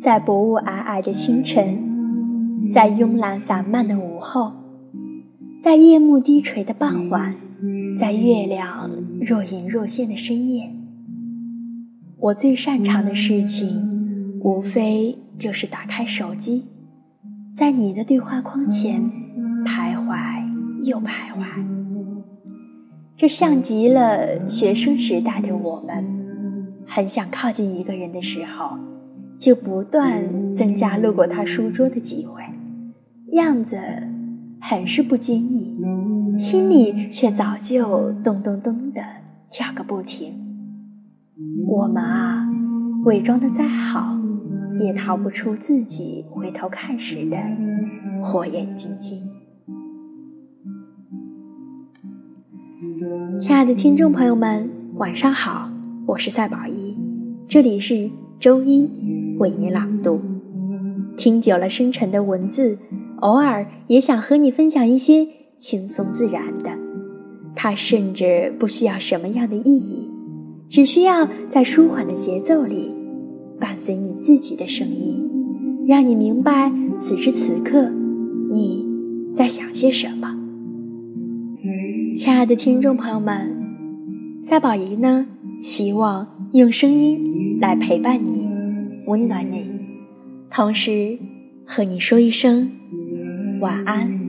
在薄雾霭霭的清晨，在慵懒散漫的午后，在夜幕低垂的傍晚，在月亮若隐若现的深夜，我最擅长的事情，无非就是打开手机，在你的对话框前徘徊又徘徊。这像极了学生时代的我们。很想靠近一个人的时候，就不断增加路过他书桌的机会，样子很是不经意，心里却早就咚咚咚的跳个不停。我们啊，伪装的再好，也逃不出自己回头看时的火眼金睛。亲爱的听众朋友们，晚上好。我是赛宝仪，这里是周一为你朗读。听久了深沉的文字，偶尔也想和你分享一些轻松自然的。它甚至不需要什么样的意义，只需要在舒缓的节奏里，伴随你自己的声音，让你明白此时此刻你在想些什么。亲爱的听众朋友们，赛宝仪呢？希望用声音来陪伴你，温暖你，同时和你说一声晚安，